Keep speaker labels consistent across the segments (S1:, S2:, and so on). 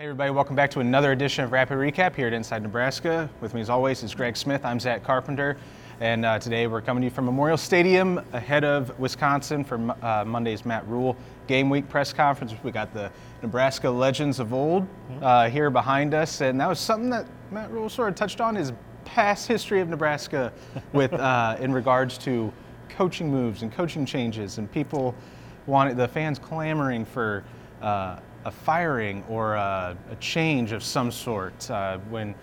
S1: Hey everybody, welcome back to another edition of Rapid Recap here at Inside Nebraska. With me as always is Greg Smith. I'm Zack Carpenter, and uh, today we're coming to you from Memorial Stadium ahead of Wisconsin for uh, Monday's Matt Rhule Game Week press conference. We got the Nebraska legends of old uh, here behind us, and that was something that Matt Rhule sort of touched on his past history of Nebraska with uh, in regards to coaching moves and coaching changes, and people wanted the fans clamoring for uh, a firing or a, a, change of some sort. Uh, when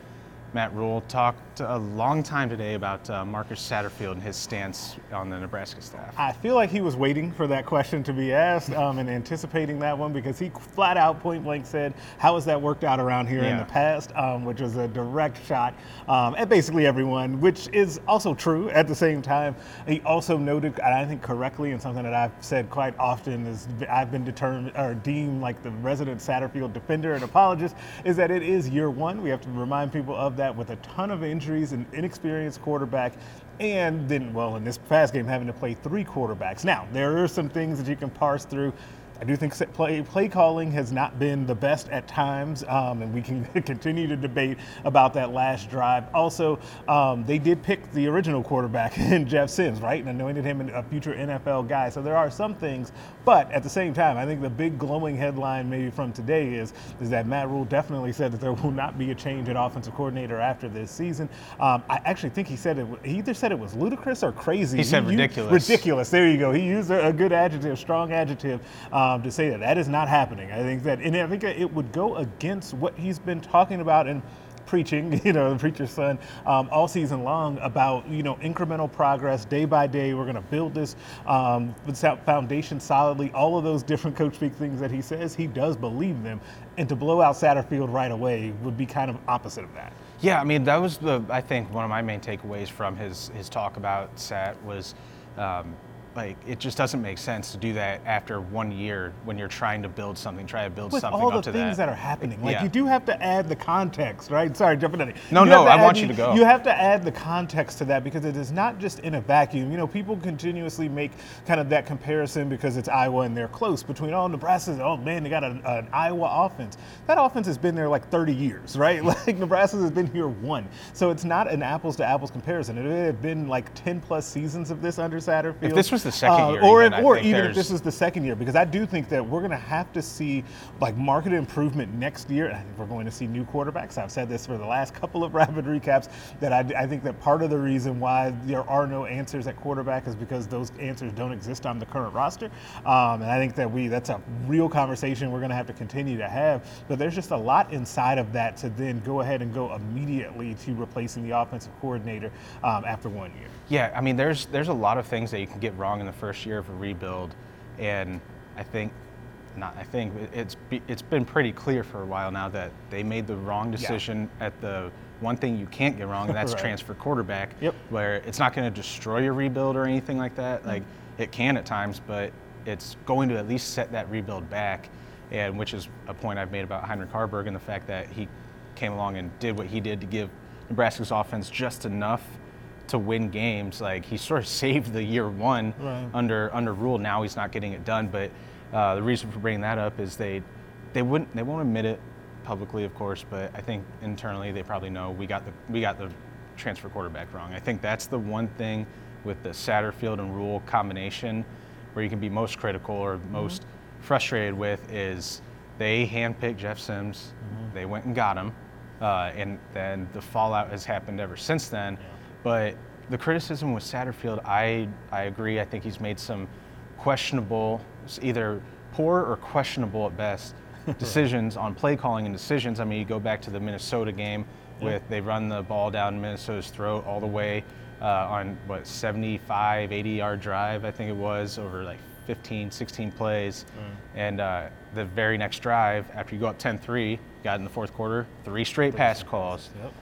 S1: Matt Rhule talked a long time today about uh, Marcus Satterfield and his stance on the Nebraska staff.
S2: I feel like he was waiting for that question to be asked um, and anticipating that one because he flat out, point blank said, How has that worked out around here yeah. in the past? Um, which was a direct shot um, at basically everyone, which is also true at the same time. He also noted, and I think correctly, and something that I've said quite often is I've been determined or deemed like the resident Satterfield defender and apologist, is that it is year one. We have to remind people of that that with a ton of injuries and inexperienced quarterback, and then, well, in this past game, having to play three quarterbacks. Now, there are some things that you can parse through. I do think play, play calling has not been the best at times, um, and we can continue to debate about that last drive. Also, um, they did pick the original quarterback in Jeff Sims, right, and anointed him a future NFL guy. So there are some things, but at the same time, I think the big glowing headline maybe from today is is that Matt Rhule definitely said that there will not be a change in offensive coordinator after this season. Um, I actually think he said it. He either said it was ludicrous or crazy.
S1: He, he said ridiculous.
S2: Ridiculous. There you go. He used a, a good adjective, strong adjective. Um, um, to say that. That is not happening. I think that, and I think it would go against what he's been talking about and preaching, you know, the preacher's son, um, all season long about, you know, incremental progress day by day. We're going to build this um, foundation solidly. All of those different coach speak things that he says, he does believe them. And to blow out Satterfield right away would be kind of opposite of that.
S1: Yeah, I mean, that was the, I think, one of my main takeaways from his, his talk about Sat was, um, like it just doesn't make sense to do that after one year when you're trying to build something, try to build
S2: With
S1: something
S2: all the
S1: to
S2: things
S1: that.
S2: that are happening. Like yeah. you do have to add the context, right? Sorry, jumping in.
S1: No,
S2: you
S1: no, I want you to go.
S2: You have to add the context to that because it is not just in a vacuum. You know, people continuously make kind of that comparison because it's Iowa and they're close between all oh Nebraska, oh man, they got a, an Iowa offense. That offense has been there like 30 years, right? Like Nebraska has been here one, so it's not an apples to apples comparison. It had been like 10 plus seasons of this under Satterfield. If
S1: this was the second uh, year,
S2: or
S1: even,
S2: or even if this is the second year, because I do think that we're going to have to see like market improvement next year. I think we're going to see new quarterbacks. I've said this for the last couple of rapid recaps that I, I think that part of the reason why there are no answers at quarterback is because those answers don't exist on the current roster. Um, and I think that we that's a real conversation we're going to have to continue to have. But there's just a lot inside of that to then go ahead and go immediately to replacing the offensive coordinator um, after one year.
S1: Yeah, I mean, there's there's a lot of things that you can get wrong in the first year of a rebuild, and I think, not I think it's it's been pretty clear for a while now that they made the wrong decision yeah. at the one thing you can't get wrong, and that's right. transfer quarterback.
S2: Yep.
S1: Where it's not going to destroy your rebuild or anything like that. Mm-hmm. Like it can at times, but it's going to at least set that rebuild back, and which is a point I've made about Heinrich Haarberg and the fact that he came along and did what he did to give Nebraska's offense just enough to win games. Like he sort of saved the year one right. under under Rhule. Now he's not getting it done. But uh, the reason for bringing that up is they they wouldn't they won't admit it publicly, of course. But I think internally they probably know we got the we got the transfer quarterback wrong. I think that's the one thing with the Satterfield and Rhule combination where you can be most critical or mm-hmm. most mm-hmm. frustrated with is they handpicked Jeff Sims. Mm-hmm. They went and got him. Uh, and then the fallout has happened ever since then. Yeah. But the criticism with Satterfield, I, I agree. I think he's made some questionable, either poor or questionable at best, decisions on play calling and decisions. I mean, you go back to the Minnesota game with they run the ball down Minnesota's throat all the way uh, on what 75, 80 yard drive, I think it was, over like 15, 16 plays. Mm. And uh, the very next drive, after you go up 10 3, got in the fourth quarter, three straight pass calls. Yep.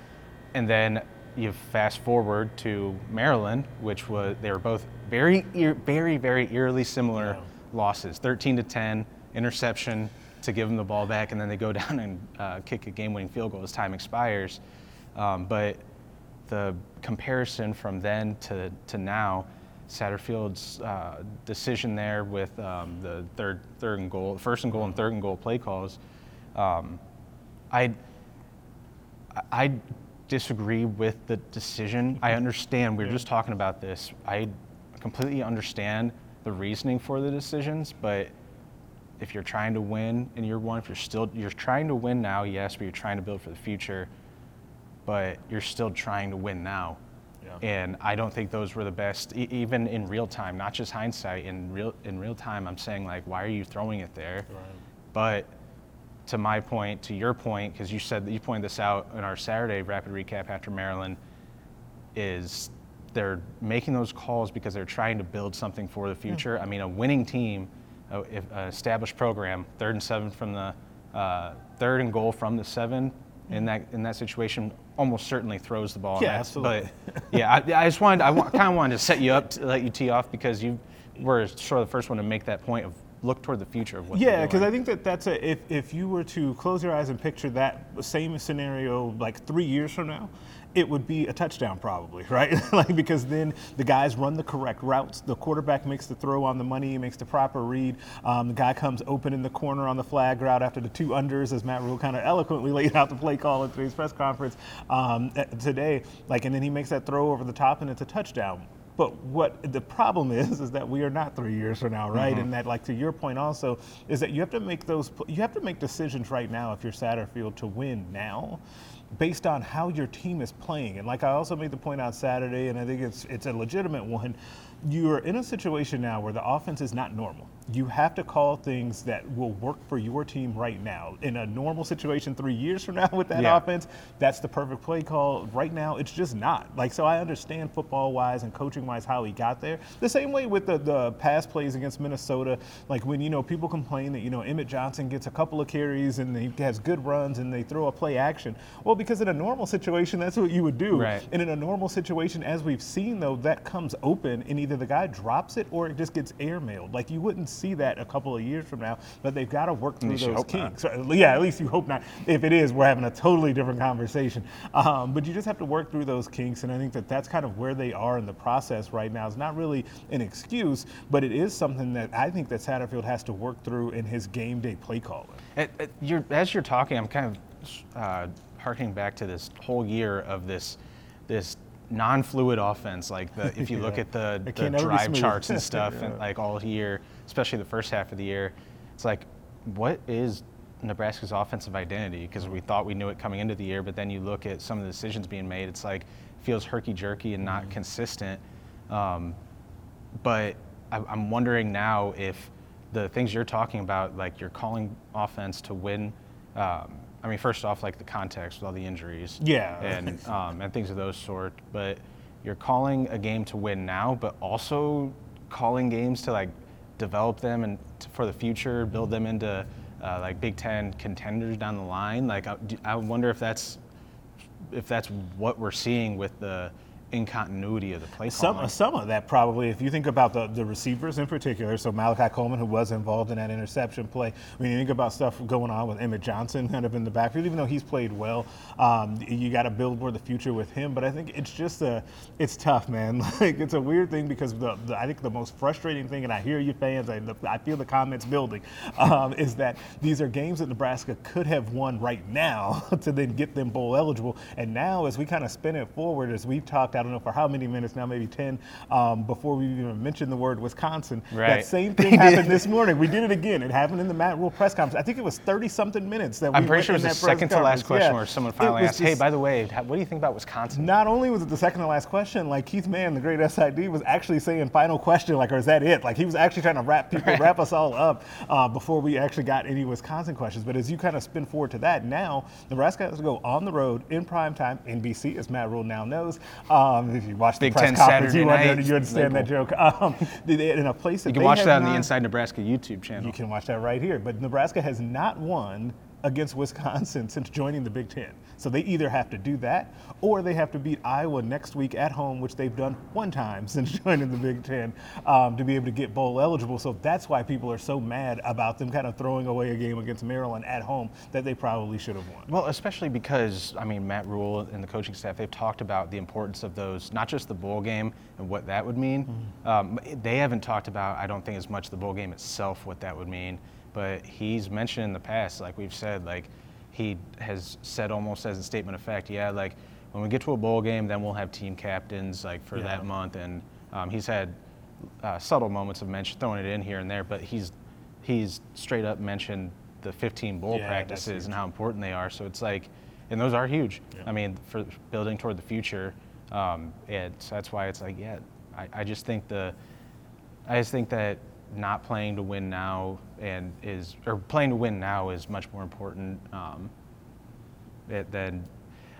S1: And then you fast forward to Maryland, which was they were both very, very, very eerily similar yeah. losses. 13 to 10, interception to give them the ball back, and then they go down and uh, kick a game-winning field goal as time expires. Um, but the comparison from then to, to now, Satterfield's uh, decision there with um, the third third and goal, first and goal and third and goal play calls. Um, I I disagree with the decision. I mm-hmm. understand. We were just talking about this. I completely understand the reasoning for the decisions, but if you're trying to win in year one, if you're still you're trying to win now, yes, but you're trying to build for the future, but you're still trying to win now. Yeah. And I don't think those were the best, e- even in real time, not just hindsight. In real in real time, I'm saying like, why are you throwing it there? Right. But to my point, to your point, because you said that you pointed this out in our Saturday rapid recap after Maryland, is they're making those calls because they're trying to build something for the future. Yeah. I mean, a winning team, an established program, third and seven from the uh, third and goal from the seven in that in that situation almost certainly throws the ball.
S2: Yeah, absolutely.
S1: But yeah, I, I just wanted I kind of wanted to set you up to let you tee off because you were sort of the first one to make that point of look toward the future of what.
S2: Yeah, because I think that that's a if if you were to close your eyes and picture that same scenario like three years from now, it would be a touchdown probably, right? like because then the guys run the correct routes. The quarterback makes the throw on the money, he makes the proper read. Um, the guy comes open in the corner on the flag route after the two unders, as Matt Rhule kind of eloquently laid out the play call at today's press conference um, today. Like, and then he makes that throw over the top, and it's a touchdown but what the problem is is that we are not three years from now, right? Mm-hmm. And that, like to your point, also is that you have to make those you have to make decisions right now if you're Satterfield to win now, based on how your team is playing. And like I also made the point on Saturday, and I think it's it's a legitimate one. You are in a situation now where the offense is not normal you have to call things that will work for your team right now. In a normal situation, three years from now with that yeah. offense, that's the perfect play call. Right now, it's just not. Like, so I understand football wise and coaching wise how he got there. The same way with the, the pass plays against Minnesota. Like, when, you know, people complain that, you know, Emmett Johnson gets a couple of carries and he has good runs and they throw a play action. Well, because in a normal situation, that's what you would do.
S1: Right.
S2: And in a normal situation, as we've seen, though, that comes open and either the guy drops it or it just gets airmailed. Like, you wouldn't see that a couple of years from now, but they've got to work through those kinks. So, yeah, at least you hope not. If it is, we're having a totally different conversation. Um, but you just have to work through those kinks, and I think that that's kind of where they are in the process right now. It's not really an excuse, but it is something that I think that Satterfield has to work through in his game day play calling.
S1: as you're talking, I'm kind of uh, harking back to this whole year of this this non-fluid offense. Like the, if you yeah. look at the, the drive charts and stuff, yeah. and like all year, especially the first half of the year, it's like, what is Nebraska's offensive identity? Because we thought we knew it coming into the year, but then you look at some of the decisions being made, it's like feels herky jerky and not mm-hmm. consistent. Um, but I, I'm wondering now if the things you're talking about, like you're calling offense to win. Um, I mean, first off, like the context with all the injuries,
S2: yeah,
S1: and um, and things of those sort. But you're calling a game to win now, but also calling games to like develop them and to, for the future, build them into uh, like Big Ten contenders down the line. Like, I, I wonder if that's if that's what we're seeing with the in continuity of the play
S2: some, some of that probably, if you think about the, the receivers in particular, so Malachi Coleman, who was involved in that interception play, when you think about stuff going on with Emmett Johnson kind of in the backfield, even though he's played well, um, you got to build more the future with him. But I think it's just a, it's tough, man. Like it's a weird thing because the, the I think the most frustrating thing, and I hear you fans, I, I feel the comments building, um, is that these are games that Nebraska could have won right now to then get them bowl eligible. And now, as we kind of spin it forward, as we've talked I don't know for how many minutes now, maybe 10, um, before we even mentioned the word Wisconsin.
S1: Right.
S2: That same thing happened this morning. We did it again. It happened in the Matt Rhule press conference. I think it was 30 something minutes that we I'm
S1: pretty sure it was the second to last question
S2: yeah.
S1: where someone finally asked, hey, by the way, what do you think about Wisconsin?
S2: Not only was it the second to last question, like Keith Mann, the great SID, was actually saying final question, like, or is that it? Like he was actually trying to wrap people, right. wrap us all up uh, before we actually got any Wisconsin questions. But as you kind of spin forward to that, now Nebraska has to go on the road in prime time, NBC, as Matt Rhule now knows. Um, if you watch the
S1: Big
S2: press
S1: Ten
S2: conference,
S1: Saturday
S2: you,
S1: night,
S2: you understand that joke. Um, in a place that
S1: you can watch that on the Inside Nebraska YouTube channel.
S2: You can watch that right here. But Nebraska has not won against Wisconsin since joining the Big Ten. So they either have to do that or they have to beat Iowa next week at home, which they've done one time since joining the Big Ten um, to be able to get bowl eligible. So that's why people are so mad about them kind of throwing away a game against Maryland at home that they probably should have won.
S1: Well, especially because, I mean, Matt Rhule and the coaching staff, they've talked about the importance of those, not just the bowl game and what that would mean. Mm-hmm. Um, they haven't talked about, I don't think, as much the bowl game itself, what that would mean. But he's mentioned in the past, like we've said, like he has said almost as a statement of fact, yeah, like when we get to a bowl game, then we'll have team captains like for
S2: Yeah.
S1: that month. And um, he's had uh, subtle moments of mention, throwing it in here and there, but he's he's straight up mentioned the 15 bowl
S2: Yeah,
S1: practices and how important they are. So it's like, and those are huge.
S2: Yeah.
S1: I mean, for building toward the future, um, and so that's why it's like, yeah, I, I just think the, I just think that not playing to win now and is or playing to win now is much more important um, it- than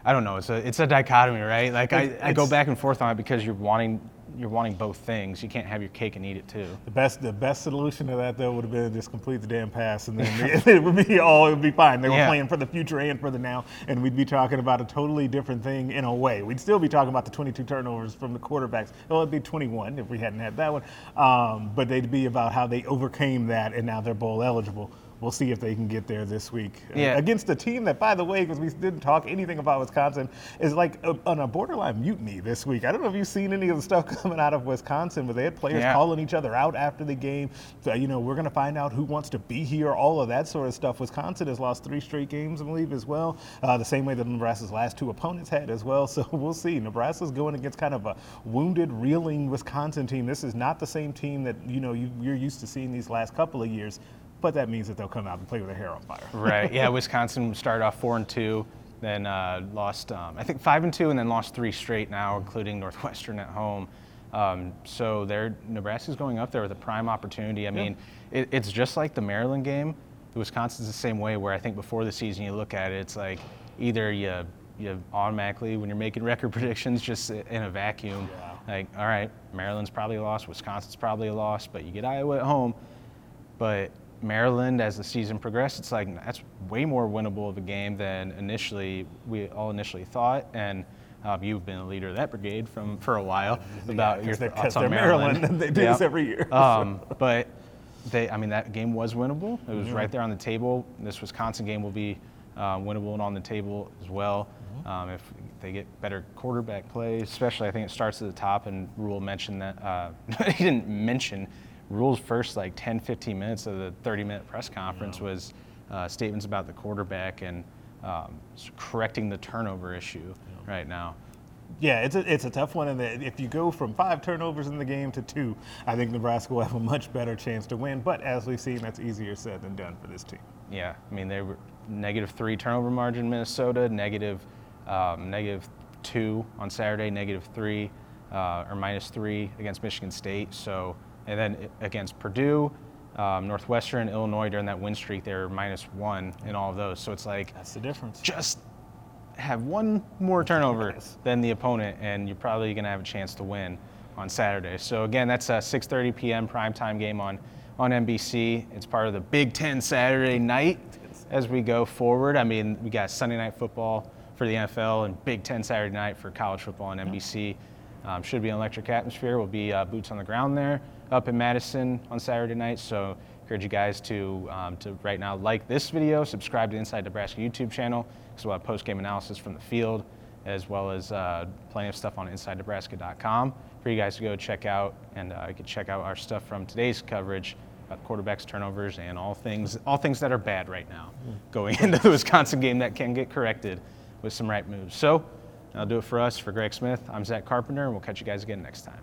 S1: I don't know. It's a it's a dichotomy, right? Like I, I go back and forth on it because you're wanting you're wanting both things. You can't have your cake and eat it too.
S2: The best, the best solution to that though would have been just complete the damn pass, and then it would be all. It would be fine. They were
S1: Yeah.
S2: playing for the future and for the now, and we'd be talking about a totally different thing in a way. We'd still be talking about the 22 turnovers from the quarterbacks. Well, it'd be 21 if we hadn't had that one, um, but they'd be about how they overcame that, and now they're bowl eligible. We'll see if they can get there this week uh,
S1: Yeah.
S2: against a team that, by the way, because we didn't talk anything about Wisconsin, is like a, on a borderline mutiny this week. I don't know if you've seen any of the stuff coming out of Wisconsin, but they had players
S1: Yeah.
S2: calling each other out after the game. So, you know, we're going to find out who wants to be here, all of that sort of stuff. Wisconsin has lost three straight games, I believe, as well, uh, the same way that Nebraska's last two opponents had as well. So we'll see. Nebraska's going against kind of a wounded, reeling Wisconsin team. This is not the same team that you know you, you're used to seeing these last couple of years. But that means that they'll come out and play with their hair on fire.
S1: Right. Yeah. Wisconsin started off four and two, then uh, lost um, I think five and two, and then lost three straight now, including Northwestern at home. Um, so they're Nebraska's going up there with a prime opportunity. I mean, it, it's just like the Maryland game. Wisconsin's the same way, where I think before the season you look at it, it's like either you you automatically when you're making record predictions just in a vacuum,
S2: Yeah.
S1: like all right, Maryland's probably a loss, Wisconsin's probably a loss, but you get Iowa at home. But Maryland, as the season progressed, it's like that's way more winnable of a game than initially we all initially thought. And um, you've been a leader of that brigade from for a while about your
S2: Because they're,
S1: on Maryland.
S2: Maryland, they do
S1: Yeah.
S2: this every year.
S1: Um, but they, I mean, that game was winnable. It
S2: Mm-hmm.
S1: was right there on the table. This Wisconsin game will be uh, winnable and on the table as well.
S2: Mm-hmm.
S1: Um, if they get better quarterback play, especially I think it starts at the top. And Rhule mentioned that uh, he didn't mention Rhule's first like 10, 15 minutes of the 30-minute press conference was uh, statements about the quarterback and um, correcting the turnover issue right now.
S2: Yeah, it's a, it's a tough one. And if you go from five turnovers in the game to two, I think Nebraska will have a much better chance to win. But as we've seen, that's easier said than done for this team.
S1: Yeah, I mean they were negative three turnover margin Minnesota, negative um, negative two on Saturday, negative three uh, or minus three against Michigan State. So and then against Purdue, um, Northwestern, Illinois during that win streak, they were minus one in all of those. So it's like
S2: That's the difference.
S1: just have one more turnover than the opponent, and you're probably going to have a chance to win on Saturday. So again, that's a 6:30 p.m. primetime game on on NBC. It's part of the Big Ten Saturday night as we go forward. I mean, we got Sunday night football for the NFL and Big Ten Saturday night for college football on NBC. Um, should be an electric atmosphere. We'll be uh, boots on the ground there up in Madison on Saturday night. So encourage you guys to um, to right now like this video, subscribe to the Inside Nebraska YouTube channel because we'll have post game analysis from the field as well as uh, plenty of stuff on InsideNebraska.com for you guys to go check out, and uh, you can check out our stuff from today's coverage about quarterbacks, turnovers, and all things all things that are bad right now going into the Wisconsin game that can get corrected with some right moves. So. That'll do it for us. For Greg Smith, I'm Zack Carpenter, and we'll catch you guys again next time.